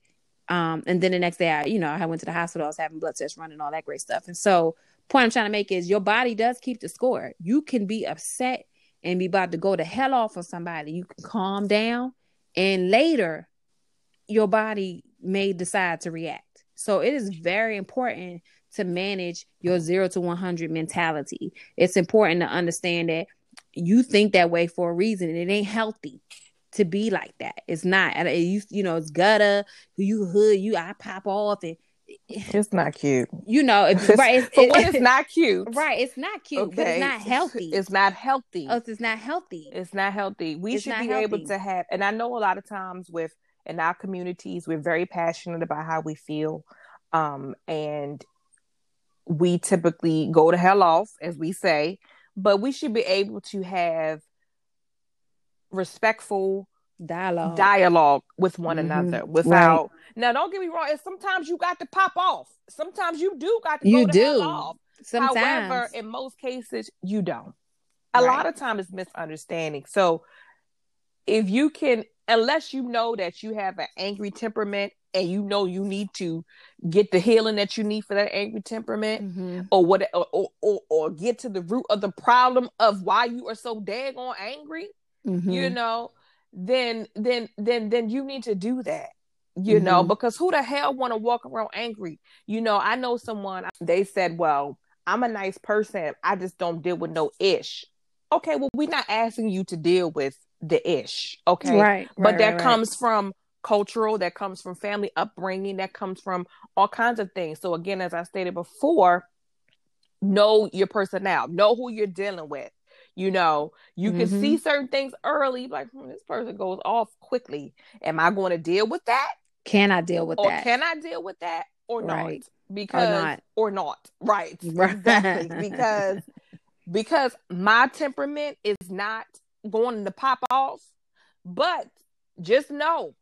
um, and then the next day, I, you know, I went to the hospital. I was having blood tests running, all that great stuff. And so, point I'm trying to make is your body does keep the score. You can be upset and be about to go to hell off of somebody. You can calm down, and later, your body may decide to react. So it is very important to manage your zero to 100 mentality. It's important to understand that you think that way for a reason and it ain't healthy to be like that. It's not. It used, you know, it's gutter. You hood. You I pop off and it's not cute. You know, it's, right? It's, it, is not cute? Right, it's not cute, okay. but it's not healthy. It's not healthy. Oh, it's not healthy. It's not healthy. We it's should be healthy. able to have, and I know a lot of times with in our communities, we're very passionate about how we feel, um, and we typically go to hell off, as we say, but we should be able to have respectful dialogue dialogue with one mm-hmm. another without right. now don't get me wrong sometimes you got to pop off sometimes you do got to you do off sometimes. however in most cases you don't a right. lot of time it's misunderstanding so if you can unless you know that you have an angry temperament and you know you need to get the healing that you need for that angry temperament mm-hmm. or what or, or, or, get to the root of the problem of why you are so daggone angry mm-hmm. you know, then then then then you need to do that. You mm-hmm. know, because who the hell want to walk around angry? You know, I know someone they said, "Well, I'm a nice person. I just don't deal with no ish." Okay, well, we're not asking you to deal with the ish, okay? Right. But right, that right, comes right. from cultural, that comes from family upbringing, that comes from all kinds of things. So again, as I stated before, know your personnel, know who you're dealing with. You know, you mm-hmm. can see certain things early, like hmm, this person goes off quickly. Am I going to deal with that? Can I deal with or that? Can I deal with that or right. not? Because or not. or not. Right. Exactly. because because my temperament is not going to pop off, but just know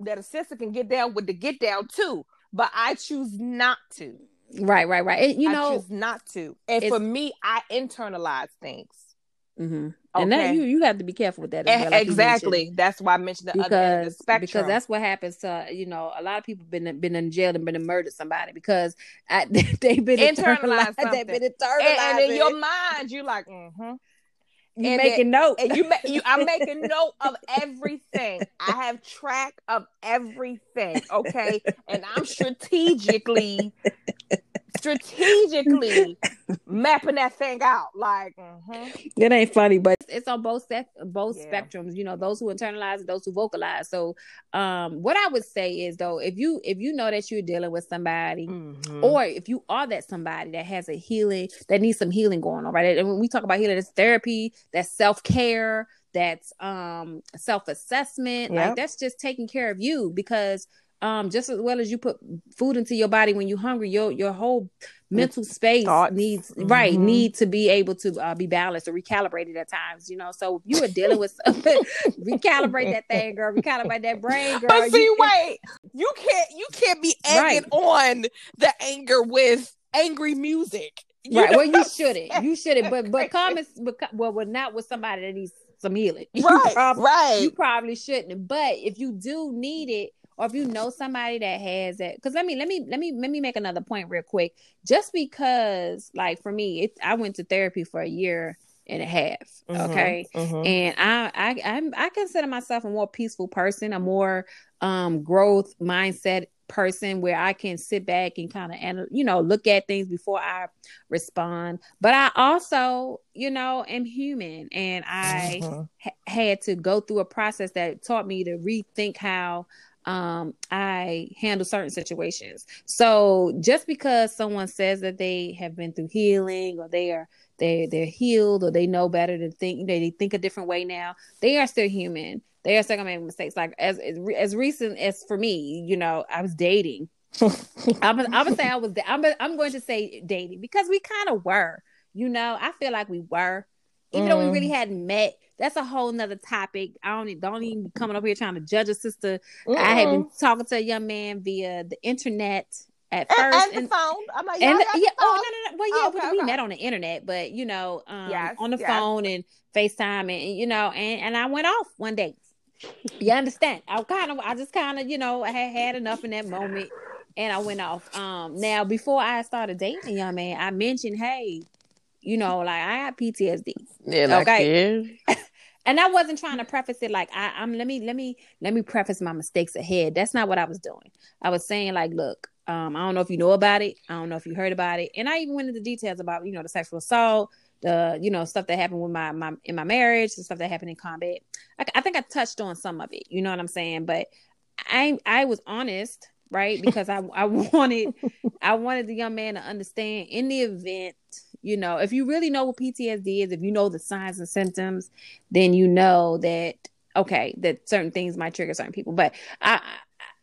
that a sister can get down with the get down too. But I choose not to. Right, right, right. It, you I know, choose not to. And for me, I internalize things. Mm-hmm. Okay. And that you you have to be careful with that. Well, like exactly. That's why I mentioned the because, other end of the spectrum. Because that's what happens to you know a lot of people been been in jail and been and murdered somebody because I, they've been internalized. They've been internalized. And, and in your mind, you're like, mm-hmm. You and making note. And you, you, I'm making note of everything. I have track of everything. Okay, and I'm strategically strategically mapping that thing out. Like mm-hmm. it ain't funny, but it's on both sec- both yeah. spectrums. You know, those who internalize, those who vocalize. So, um, what I would say is though, if you if you know that you're dealing with somebody, mm-hmm. or if you are that somebody that has a healing that needs some healing going on, right? And when we talk about healing, it's therapy, that's self care, that's um self assessment. Yep. Like that's just taking care of you because um just as well as you put food into your body when you're hungry your your whole mental space Thoughts. needs mm-hmm. right need to be able to uh, be balanced or recalibrated at times you know so if you are dealing with something recalibrate that thing girl recalibrate that brain girl but see you, wait you can't you can't be egging right. on the anger with angry music You right. Know? Well, you shouldn't. You shouldn't. But but comments but well, well, not with somebody that needs some healing. Right. probably, right. You probably shouldn't. But if you do need it, or if you know somebody that has it, because let me let me let me let me make another point real quick. Just because, like for me, it, I went to therapy for a year and a half. Mm-hmm, okay, mm-hmm. and I I I'm, I consider myself a more peaceful person, a more um growth mindset person where I can sit back and kind of and you know look at things before I respond. But I also, you know, am human and I mm-hmm. ha- had to go through a process that taught me to rethink how um, I handle certain situations. So just because someone says that they have been through healing or they are they they're healed or they know better to think they think a different way now, they are still human. They are still gonna make mistakes. Like as as, recent as for me, you know, I was dating. I'm I would say I was I'm I'm going to say dating because we kind of were. You know, I feel like we were, even mm. though we really mm. hadn't met that's a whole nother topic. I don't don't even be coming up here trying to judge a sister. Mm-mm. I had been talking to a young man via the internet at first and, and, and the phone. I'm like, and, yeah, oh no, no, no. Well, yeah, oh, okay, we, okay. met on the internet, but you know, um, yes, on the yes. phone and FaceTime, and you know, and and I went off one day. you understand? I kind of, I just kind of, you know, I had had enough in that moment, and I went off. Um, now before I started dating a young man, I mentioned, hey, you know, like I have PTSD. Yeah, okay. and I wasn't trying to preface it like I, am let me let me let me preface my mistakes ahead. That's not what I was doing. I was saying like, look, um, I don't know if you know about it. I don't know if you heard about it. And I even went into details about, you know, the sexual assault, the, you know, stuff that happened with my, my in my marriage, the stuff that happened in combat. I, I think I touched on some of it. You know what I'm saying? But I I was honest right because i i wanted i wanted the young man to understand in the event you know if you really know what ptsd is if you know the signs and symptoms then you know that okay that certain things might trigger certain people but i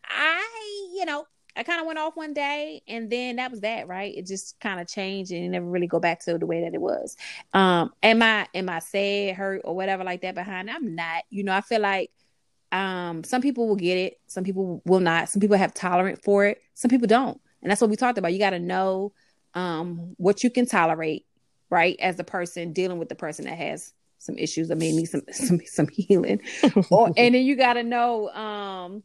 i you know I kind of went off one day and then that was that, right? It just kind of changed and you never really go back to the way that it was. Um, am I am I sad, hurt, or whatever like that behind? I'm not. You know, I feel like um, some people will get it, some people will not. Some people have tolerance for it, some people don't. And that's what we talked about. You got to know um, what you can tolerate, right? As a person dealing with the person that has some issues or maybe some some some healing, or and then you got to know, um,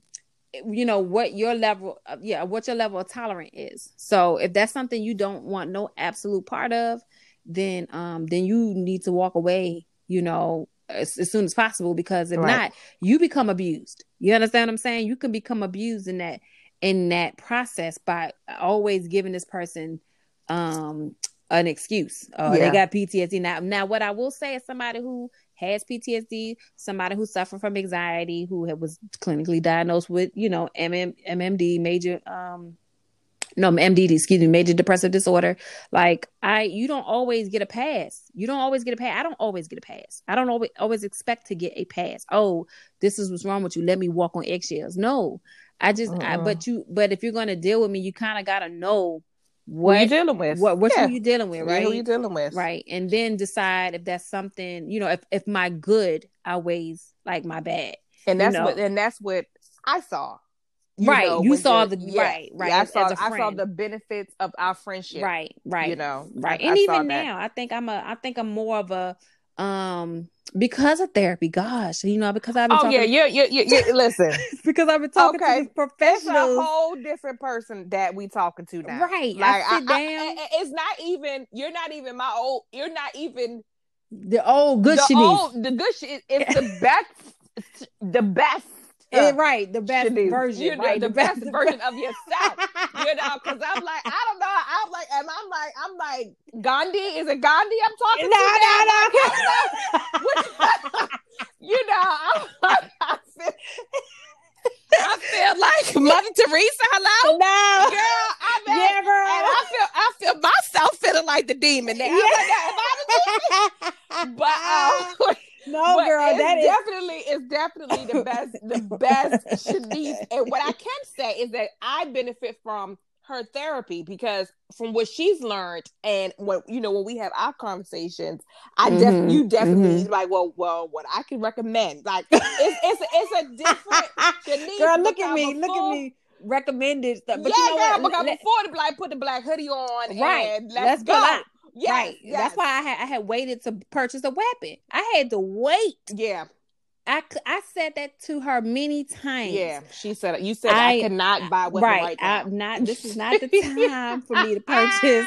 you know, what your level, of, yeah, what your level of tolerance is. So if that's something you don't want no absolute part of, then um, then you need to walk away. You know, as, as soon as possible because if right. not, you become abused. You understand what I'm saying? You can become abused in that in that process by always giving this person um an excuse. Uh, yeah. They got PTSD now. Now, what I will say is somebody who has PTSD, somebody who suffered from anxiety, who was clinically diagnosed with, you know, MM, MMD, major um, no MDD, excuse me, major depressive disorder. Like I, you don't always get a pass. You don't always get a pass. I don't always get a pass. I don't always always expect to get a pass. Oh, this is what's wrong with you. Let me walk on eggshells. No, I just. Uh-uh. I, but you. But if you're gonna deal with me, you kind of gotta know what who you dealing with. What what yeah. you dealing with, right? Who you dealing with, right? And then decide if that's something you know. If if my good outweighs like my bad, and that's you know? what and that's what I saw you right know, you saw the yeah, right right yeah, I saw I saw the benefits of our friendship right right you know right and I even now I think I'm a I think I'm more of a um because of therapy gosh you know because I've been oh talking yeah yeah yeah yeah listen. because I've been talking okay. to professionals it's a whole different person that we talking to now. Right like I, I, I, it's not even you're not even my old you're not even the old good the old the good shit it's the best the best yeah, right, the best version, you know, right? The, the best, best version of yourself, you know. Because I'm like, I don't know. I'm like, and I'm like, I'm like, Gandhi. Is it Gandhi? I'm talking no, to. No, no, no. you know, I'm, I feel, I feel like Mother Teresa. Hello, no, girl. I mean, yeah, girl. and I feel, I feel myself feeling like the demon now. Yeah. Like, but. Um, no, but girl, that definitely is definitely the best, the best Shanice. And what I can say is that I benefit from her therapy because from what she's learned and when you know when we have our conversations, I mm-hmm. def- you definitely mm-hmm. like well well what I can recommend like it's it's it's a different Shanice girl look at me look at me recommended stuff but yeah you know girl, what? because Let, before the black put the black hoodie on right let's, let's go Yes, right. yes. That's why I had I had waited to purchase a weapon. I had to wait. Yeah. I, I said that to her many times. Yeah, she said you said I, I cannot buy weapon right, right now. I'm not. This is not the time for me to purchase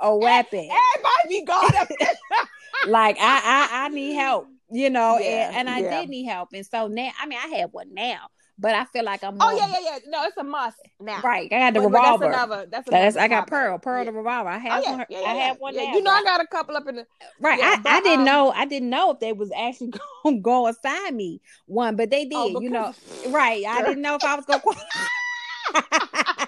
a weapon. Everybody be up. like I, I I need help, you know, yeah, and, and I yeah. did need help, and so now I mean I have one now, but I feel like I'm. Oh, oh yeah, yeah, yeah. No, it's a must now. Right, I got the but, revolver. But that's another. That's, another that's I got Pearl, Pearl yeah. the revolver. I have oh, yeah, one. Yeah, I have one. Now, you know, I got a couple up in the. Right, I, but, I didn't um, know. I didn't know if they was actually going to go assign me one, but they oh, did. Oh, you know, right? I didn't know if I was going to.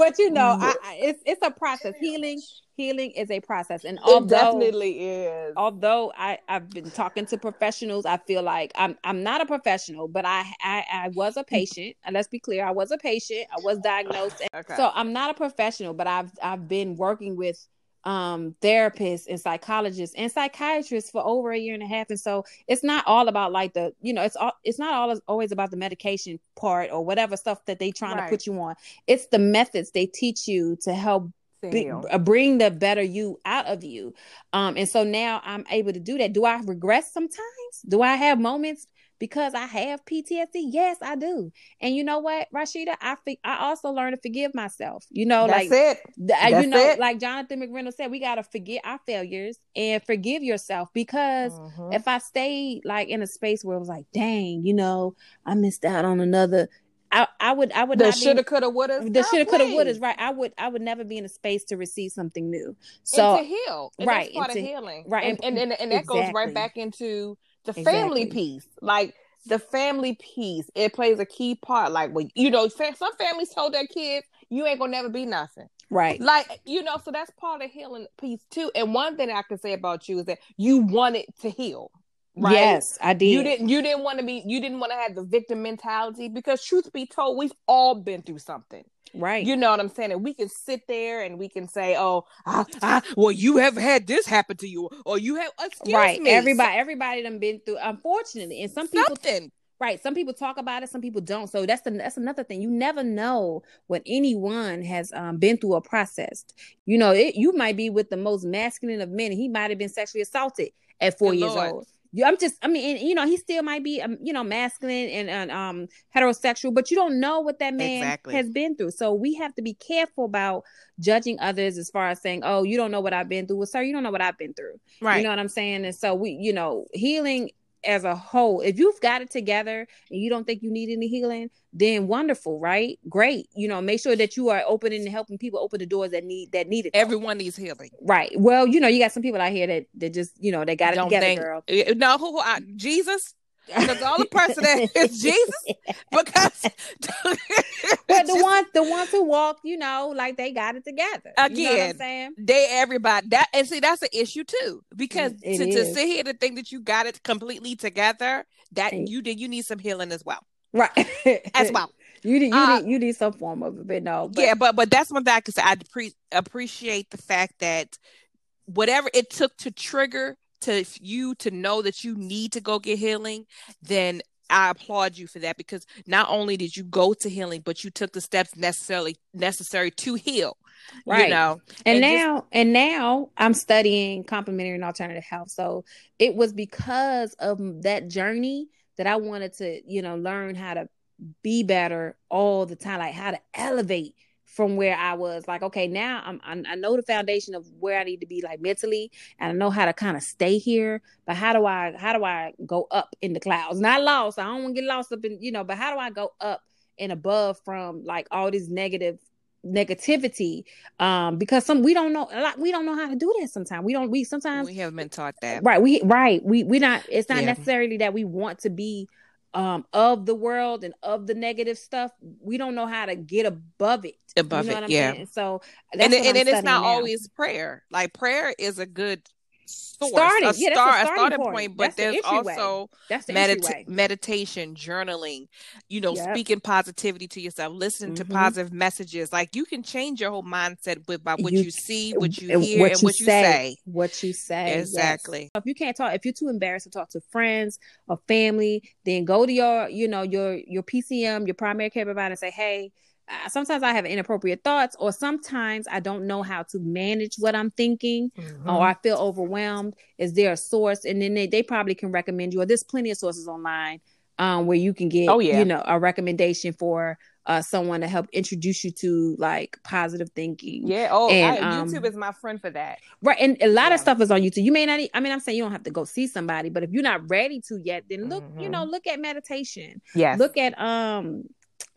But you know, mm. I, I, it's it's a process. Healing healing is a process, and although, it definitely is. Although I I've been talking to professionals, I feel like I'm I'm not a professional, but I I, I was a patient. and let's be clear, I was a patient. I was diagnosed, okay. so I'm not a professional, but I've I've been working with um therapists and psychologists and psychiatrists for over a year and a half. And so it's not all about like the you know it's all it's not all always about the medication part or whatever stuff that they trying right. to put you on. It's the methods they teach you to help be, uh, bring the better you out of you. Um and so now i'm able to do that. Do i regress sometimes? Do i have moments because I have PTSD? Yes, I do. And you know what, Rashida, I fi- I also learned to forgive myself. You know, That's like it. That's you know, it. like Jonathan McReynolds said, we gotta forget our failures and forgive yourself because mm-hmm. if I stayed like in a space where it was like, dang, you know, I missed out on another I, I would I would the shoulda coulda woulda the shoulda coulda woulda right I would I would never be in a space to receive something new so and to heal and right that's part of healing right and and, and, and that exactly. goes right back into the family piece like the family piece it plays a key part like when you know some families told their kids you ain't gonna never be nothing. Right. Like you know so that's part of healing piece too and one thing i can say about you is that you wanted to heal Right? Yes, I did. You didn't. You didn't want to be. You didn't want to have the victim mentality because, truth be told, we've all been through something. Right. You know what I'm saying? And we can sit there and we can say, "Oh, I, I, well, you have had this happen to you, or you have." right. Me. Everybody, everybody done been through. Unfortunately, and some people. Something. Right. Some people talk about it, some people don't. So that's the that's another thing. You never know what anyone has um, been through a process. You know, it, you might be with the most masculine of men, and he might have been sexually assaulted at four Good years Lord. old. I'm just, I mean, and, you know, he still might be, um, you know, masculine and, and um heterosexual, but you don't know what that man exactly. has been through. So we have to be careful about judging others as far as saying, "Oh, you don't know what I've been through." Well, sir, you don't know what I've been through. Right. You know what I'm saying? And so we, you know, healing as a whole, if you've got it together and you don't think you need any healing, then wonderful, right? Great. You know, make sure that you are opening and helping people open the doors that need that need it. Everyone needs healing. Right. Well, you know, you got some people out here that that just, you know, they got it don't together, think, girl. Eh, no, who, who I, Jesus because all the person that is Jesus because but the ones the ones who walk you know like they got it together again you know they everybody that and see that's an issue too because to, to, sit here to think that you got it completely together that you did you need some healing as well right as well you need, you, uh, need, you need some form of it, but no. But. Yeah, but but that's one thing I can say. I pre- appreciate the fact that whatever it took to trigger to you to know that you need to go get healing, then I applaud you for that because not only did you go to healing, but you took the steps necessarily necessary to heal. Right. You know. And, and now this- and now I'm studying complementary and alternative health. So it was because of that journey that I wanted to, you know, learn how to be better all the time, like how to elevate from where I was. Like, okay, now I'm I, know the foundation of where I need to be like mentally, and I know how to kind of stay here. But how do I how do I go up in the clouds? Not lost. I don't want to get lost up in you know. But how do I go up and above from like all these negative negativity um because some we don't know a lot we don't know how to do that sometimes we don't we sometimes we haven't been taught that right we right we we not it's not yeah. necessarily that we want to be um of the world and of the negative stuff we don't know how to get above it above you know it yeah saying? so and, and, and it's not now. always prayer like prayer is a good source, starting, a, yeah, start, a starting, starting point. point. but there's also medita- meditation, journaling, you know, yep. speaking positivity to yourself, listening mm-hmm. to positive messages. Like you can change your whole mindset with by what you, you see, what you hear, what and you what you say, say. What you say. Exactly. Yes. If you can't talk, if you're too embarrassed to talk to friends or family, then go to your, you know, your your PCM, your primary care provider and say, hey, sometimes I have inappropriate thoughts, or sometimes I don't know how to manage what I'm thinking, mm-hmm. or I feel overwhelmed. Is there a source? And then they, they probably can recommend you, or there's plenty of sources online um, where you can get, oh, yeah. you know, a recommendation for uh, someone to help introduce you to like positive thinking. Yeah. Oh, and, I, YouTube um, is my friend for that. Right. And a lot yeah. of stuff is on YouTube. You may not, I mean, I'm saying you don't have to go see somebody, but if you're not ready to yet, then look, mm-hmm. you know, look at meditation. Yes. Look at um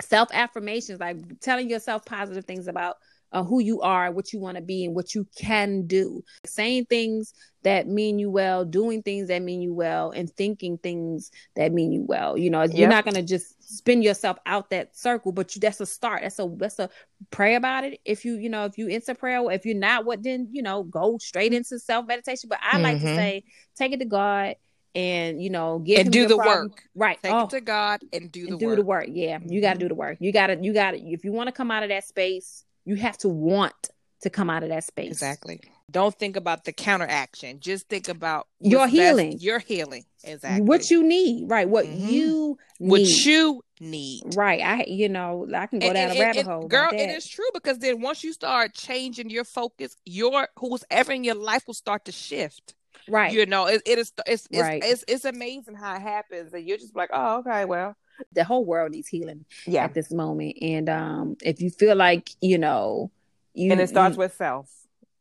self affirmations, like telling yourself positive things about uh, who you are, what you want to be, and what you can do. Saying things that mean you well, doing things that mean you well, and thinking things that mean you well. You know, yep. you're not gonna just spin yourself out that circle, but you, that's a start. That's a that's a pray about it. If you you know if you into prayer, if you're not, what then you know go straight into self meditation. But I mm-hmm. like to mm-hmm. say, take it to God and you know get and do the problem. work right take oh. it to god and do the and do work. the work yeah you got to do the work you got to you got to if you want to come out of that space you have to want to come out of that space. Exactly. Don't think about the counteraction. Just think about your healing. Your healing. Exactly. What you need. Right. What mm-hmm. you need. What you need. Right. I you know, I can go and, down and, a rabbit and, hole. Girl, it is true because then once you start changing your focus, your who's ever in your life will start to shift. Right. You know, it, it is it's it's, right. it's it's amazing how it happens. And you're just like, oh, okay, well, the whole world needs healing yeah. at this moment. And um, if you feel like you know, you and it starts you, with self.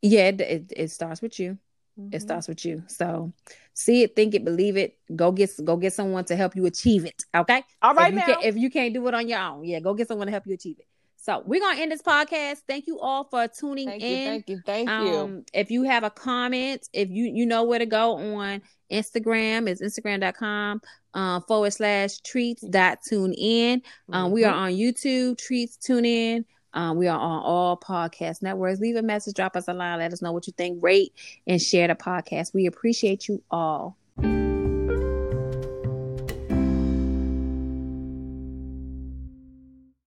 Yeah, it, it, it starts with you. Mm-hmm. It starts with you. So see it, think it, believe it. Go get go get someone to help you achieve it. Okay. All right. If now. you, can, if you can't do it on your own, yeah, go get someone to help you achieve it. So we're gonna end this podcast. Thank you all for tuning thank in. You, thank you, thank um, you. If you have a comment, if you you know where to go on Instagram, is instagram.com uh, forward slash treats dot tune in. Um, mm-hmm. We are on YouTube, treats tune in. Um, we are on all podcast networks. Leave a message, drop us a line, let us know what you think, rate and share the podcast. We appreciate you all.